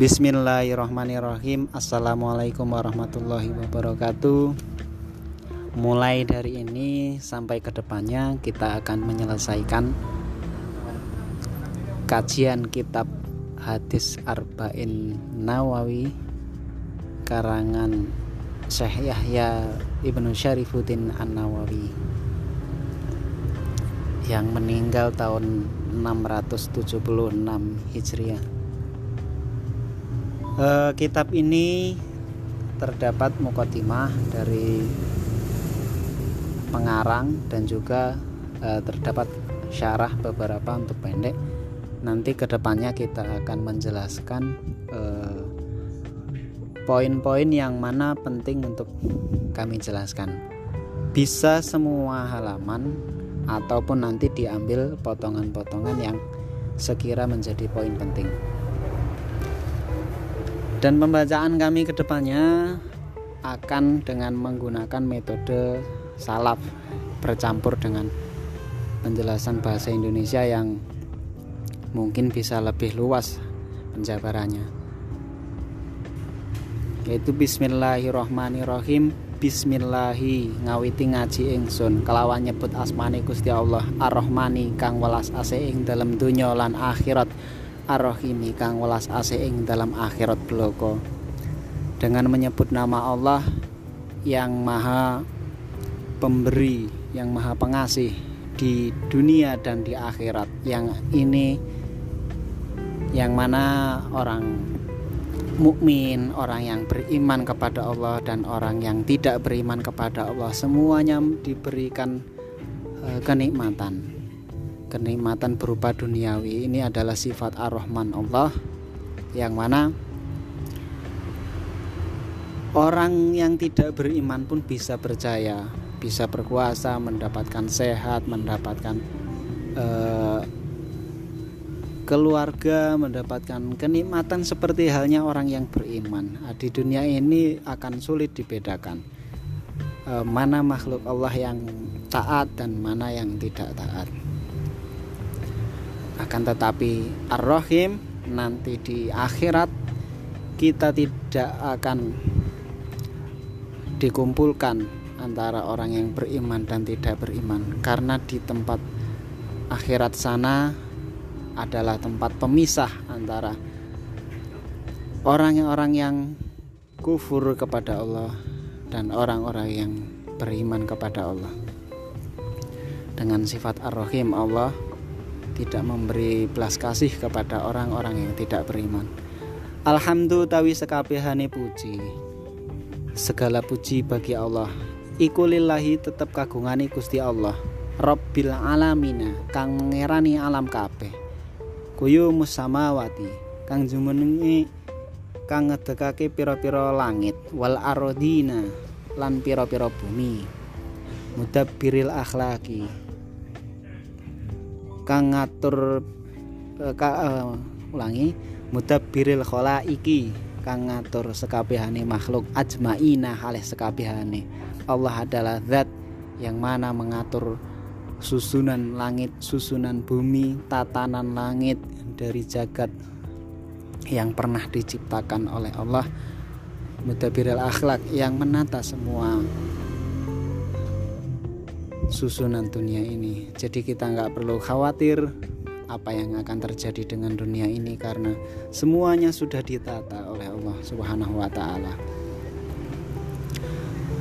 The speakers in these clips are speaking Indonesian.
Bismillahirrahmanirrahim. Assalamualaikum warahmatullahi wabarakatuh. Mulai dari ini sampai ke depannya kita akan menyelesaikan Kajian kitab hadis Arba'in Nawawi Karangan Syekh Yahya Ibnu Syarifuddin An-Nawawi Yang meninggal tahun 676 Hijriah Uh, kitab ini terdapat mukotimah dari pengarang dan juga uh, terdapat syarah beberapa untuk pendek. Nanti ke depannya kita akan menjelaskan uh, poin-poin yang mana penting untuk kami jelaskan. Bisa semua halaman ataupun nanti diambil potongan-potongan yang sekira menjadi poin penting dan pembacaan kami ke depannya akan dengan menggunakan metode salaf bercampur dengan penjelasan bahasa Indonesia yang mungkin bisa lebih luas penjabarannya. Yaitu Bismillahirrohmanirrohim Bismillahi ngawiti ngaji ingsun. Kelawan nyebut asmani Gusti Allah Ar-Rahmani kang welas ase ing dalam dunya lan akhirat Ar-Rahimi kang welas ase ing dalam akhirat bloko dengan menyebut nama Allah yang maha pemberi yang maha pengasih di dunia dan di akhirat. Yang ini yang mana orang mukmin, orang yang beriman kepada Allah dan orang yang tidak beriman kepada Allah semuanya diberikan uh, kenikmatan kenikmatan berupa duniawi ini adalah sifat ar-Rahman Allah yang mana orang yang tidak beriman pun bisa percaya bisa berkuasa mendapatkan sehat mendapatkan uh, keluarga mendapatkan kenikmatan seperti halnya orang yang beriman. Nah, di dunia ini akan sulit dibedakan uh, mana makhluk Allah yang taat dan mana yang tidak taat akan tetapi Ar-Rahim nanti di akhirat kita tidak akan dikumpulkan antara orang yang beriman dan tidak beriman. Karena di tempat akhirat sana adalah tempat pemisah antara orang-orang yang kufur kepada Allah dan orang-orang yang beriman kepada Allah. Dengan sifat Ar-Rahim Allah tidak memberi belas kasih kepada orang-orang yang tidak beriman. Alhamdulillah tawi sekabehane puji. Segala puji bagi Allah. Iku lillahi tetep kagungane Gusti Allah. Rabbil alamina kang mengerani alam kabeh. Kuyu musamawati kang jumenengi kang ngedekake pira-pira langit wal arodina lan pira-pira bumi. Mudabbiril akhlaki kang ngatur uh, ka, uh, ulangi mudabbiril iki kang ngatur sekabehane makhluk ajmaina halih sekabehane Allah adalah zat yang mana mengatur susunan langit, susunan bumi, tatanan langit dari jagat yang pernah diciptakan oleh Allah. Mudabiril akhlak yang menata semua susunan dunia ini. Jadi kita nggak perlu khawatir apa yang akan terjadi dengan dunia ini karena semuanya sudah ditata oleh Allah Subhanahu wa taala.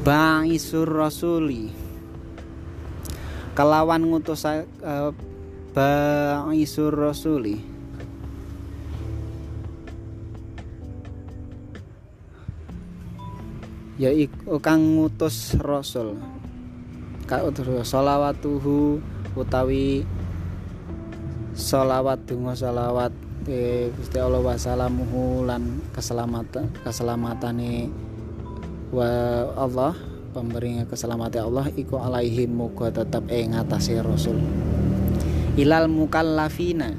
Ba'isur rasuli kelawan ngutus uh, ba'isur rasuli ya kang ngutus rasul solawatuhu utawi solawat dungo solawat e Gusti Allah wasalamuhu lan keselamatan keselamatane wa Allah pemberinya keselamatan Allah iku alaihi muga tetap ing rasul. Ilal mukallafina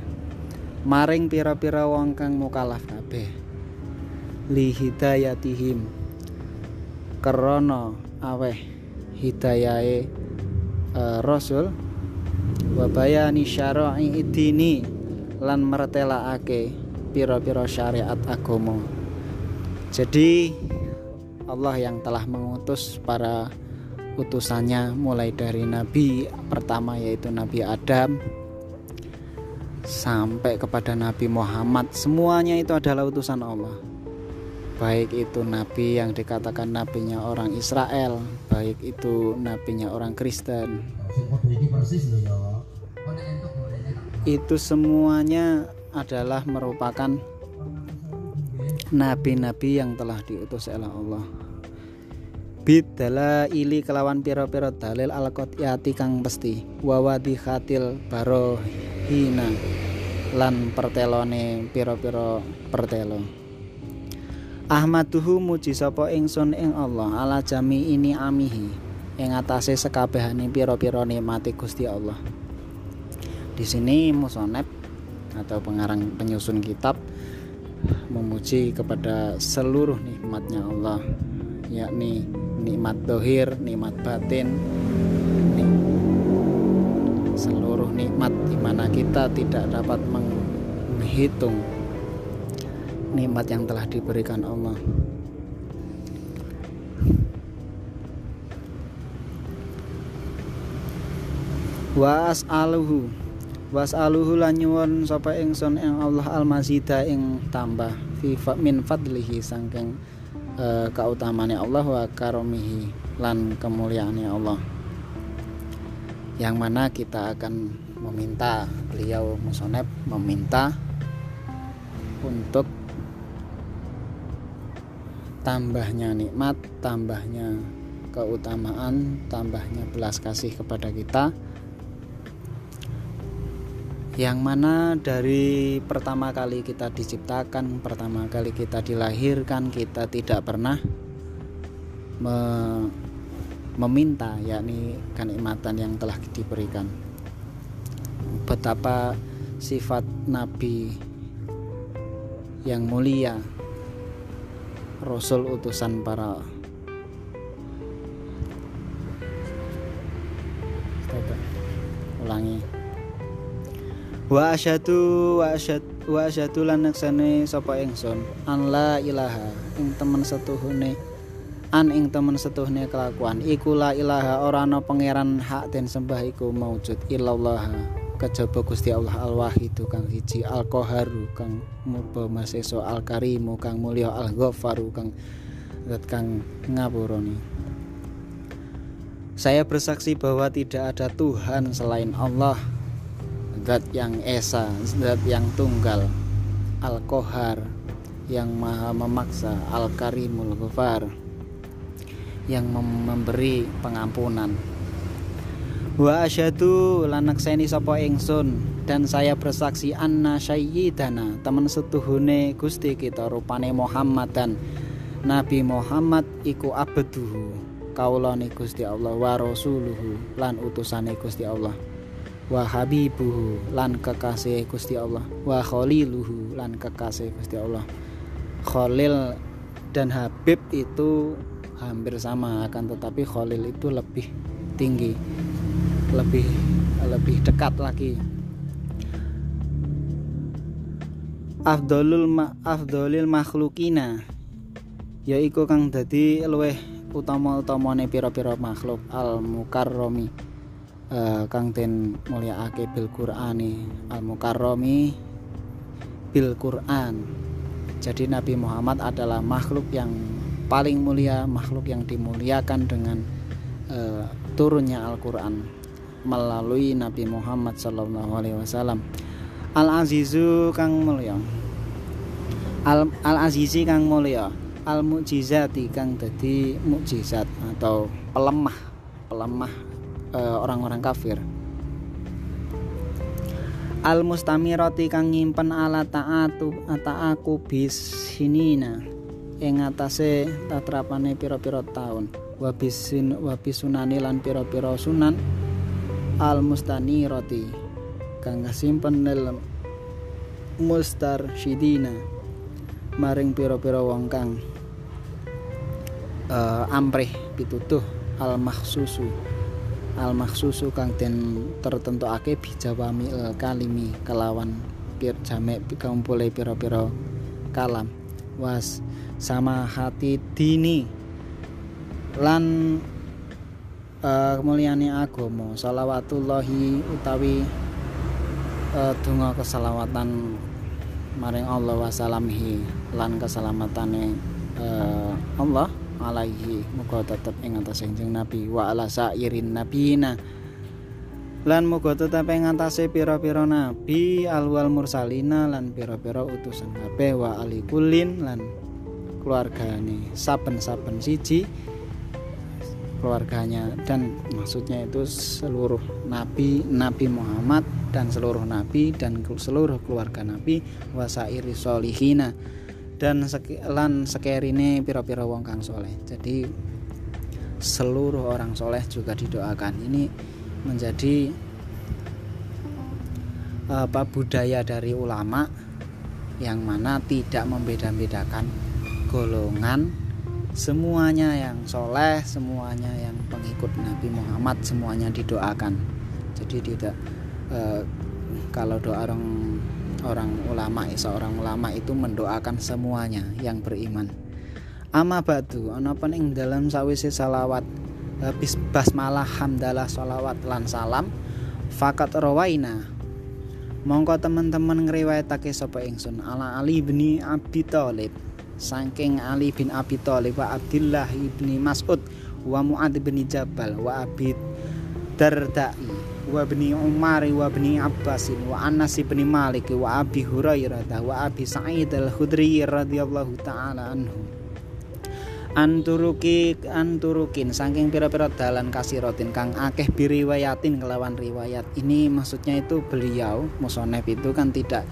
maring pira-pira wong kang mukallaf kabeh. Li hidayatihim krana aweh hidayahe uh, Rasul wa bayani syara'i idini lan mertelakake piro-piro syariat agomo jadi Allah yang telah mengutus para utusannya mulai dari nabi pertama yaitu Nabi Adam sampai kepada Nabi Muhammad. Semuanya itu adalah utusan Allah baik itu nabi yang dikatakan nabinya orang Israel baik itu nabinya orang Kristen. Itu semuanya adalah merupakan nabi-nabi yang telah diutus oleh Allah. Bidala ili kelawan piro-piro dalil al yati kang pesti. Wawadi khatil hina lan pertelone piro-piro pertelo Ahmaduhu muji sapa ingsun ing Allah ala jami ini amihi ing atase sekabehane piro-piro nikmati Gusti Allah. Di sini musonep atau pengarang penyusun kitab memuji kepada seluruh nikmatnya Allah yakni nikmat dohir, nikmat batin seluruh nikmat di mana kita tidak dapat menghitung nikmat yang telah diberikan Allah. Wa as'aluhu was'aluhu lan nyuwun sapa ingsun ing Allah al-mazida ing tambah fi min fadlihi sangking uh, kautamane Allah wa karomihi lan kemuliaannya Allah. Yang mana kita akan meminta beliau musonep meminta untuk tambahnya nikmat tambahnya keutamaan tambahnya belas kasih kepada kita yang mana dari pertama kali kita diciptakan, pertama kali kita dilahirkan, kita tidak pernah me meminta, yakni kenikmatan yang telah diberikan. Betapa sifat Nabi yang mulia, Rasul utusan para ulangi. Wa asyhadu wa asyhadu wa asyhadu lan naksane sapa ingsun? An la ilaha ing temen setuhune an ing temen setuhne kelakuan. Iku la ilaha ora ana pangeran hak den sembah iku maujud illallah kejaba Gusti Allah al wahidu kang siji al qaharu kang muba maseso al karimu kang mulya al ghafaru kang zat kang ngapurani saya bersaksi bahwa tidak ada Tuhan selain Allah zat yang esa zat yang tunggal al kohar yang maha memaksa al karimul ghafar yang memberi pengampunan wa asyhadu seni sapa ingsun dan saya bersaksi anna sayyidana teman setuhune Gusti kita rupane Muhammad dan Nabi Muhammad iku abduhu kaulane Gusti Allah wa rasuluhu lan utusane Gusti Allah. Wa habibuhu lan kekasih Gusti Allah. Wa khaliluhu lan kekasih Gusti Allah. Khalil dan Habib itu hampir sama akan tetapi Khalil itu lebih tinggi lebih lebih dekat lagi. Afdolul ma afdolil makhlukina yaiku kang dadi luweh utama-utamane pira-pira makhluk. Al mukarrami uh, kang den mulyaake bil Qur'ani. Al mukarrami bil Qur'an. Jadi Nabi Muhammad adalah makhluk yang paling mulia makhluk yang dimuliakan dengan uh, turunnya Al-Quran melalui Nabi Muhammad Sallallahu Alaihi Wasallam. Al Azizu kang mulia Al, Al Azizi kang mulia Al Mukjizati kang dadi mukjizat atau pelemah pelemah Eh, orang-orang uh, kafir. Al mustamirati kang nyimpen ala taatu ataaku bisinina ing atase tatrapane pira-pira taun. Wabisin wabisunani lan pira-pira sunan al mustanirati kang simpen dalam mustar shidina maring pira-pira wong kang uh, pitutuh al mahsusu al maksusu kang den tertentu ake bijawami kalimi kelawan pir jamek kumpule pira-pira kalam. Was sama hati dini lan uh, mulyane agama shalawatullahi utawi uh, donga keselawatan maring Allah wasalamihi lan keselamatane uh, Allah alaihi. Muga tetep ing atas Nabi wa ala sairin nabiyina lan muga tetep ing atase pira-pira nabi alwal mursalina lan pira-pira utusan kabeh wa alikulin lan keluargane saben-saben siji keluarganya dan maksudnya itu seluruh nabi Nabi Muhammad dan seluruh nabi dan seluruh keluarga nabi wasairi solihina. Dan lan sekerine pira-pira wong kang soleh. Jadi seluruh orang soleh juga didoakan. Ini menjadi apa budaya dari ulama yang mana tidak membeda-bedakan golongan semuanya yang soleh semuanya yang pengikut Nabi Muhammad semuanya didoakan. Jadi tidak e, kalau doa orang orang ulama seorang ulama itu mendoakan semuanya yang beriman. Ama batu ana ing dalam sawise salawat? Habis basmalah hamdalah salawat lan salam fakat rawaina. Mongko teman-teman ngriwayatake sapa ingsun? Ala Ali bin Abi Thalib saking Ali bin Abi Thalib wa Abdullah bin Mas'ud wa Mu'ad bin Jabal wa Abi Dardai wa bin Umar wa bin Abbas wa Anas bin Malik wa Abi Hurairah wa Abi Sa'id al-Khudri radhiyallahu taala anhu. Anturuki anturukin saking pira-pira dalan kasirotin kang akeh biriwayatin kelawan riwayat. Ini maksudnya itu beliau musonef itu kan tidak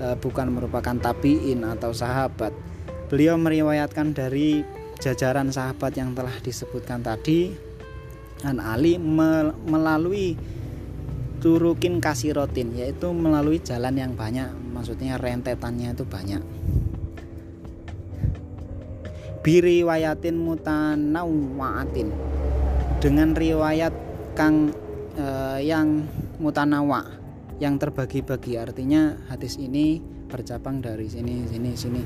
e, bukan merupakan tabiin atau sahabat Beliau meriwayatkan dari jajaran sahabat yang telah disebutkan tadi dan Ali melalui turukin kasirotin yaitu melalui jalan yang banyak maksudnya rentetannya itu banyak. Biriwayatin mutanawaatin dengan riwayat kang eh, yang mutanawa yang terbagi-bagi. Artinya hadis ini bercabang dari sini sini sini.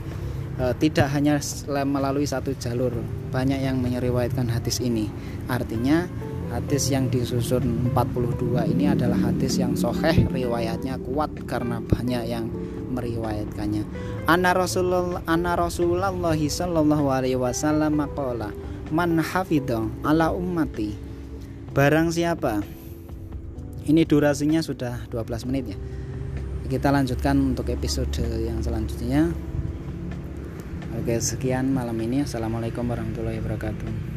E, tidak hanya melalui satu jalur banyak yang menyeriwayatkan hadis ini. Artinya hadis yang disusun 42 ini adalah hadis yang soheh riwayatnya kuat karena banyak yang meriwayatkannya. Anna rasulullah anna rasulullah sallallahu alaihi wasallam maqala man hafidha ala ummati. Barang siapa? Ini durasinya sudah 12 menit ya kita lanjutkan untuk episode yang selanjutnya. Oke sekian malam ini. Assalamualaikum warahmatullahi wabarakatuh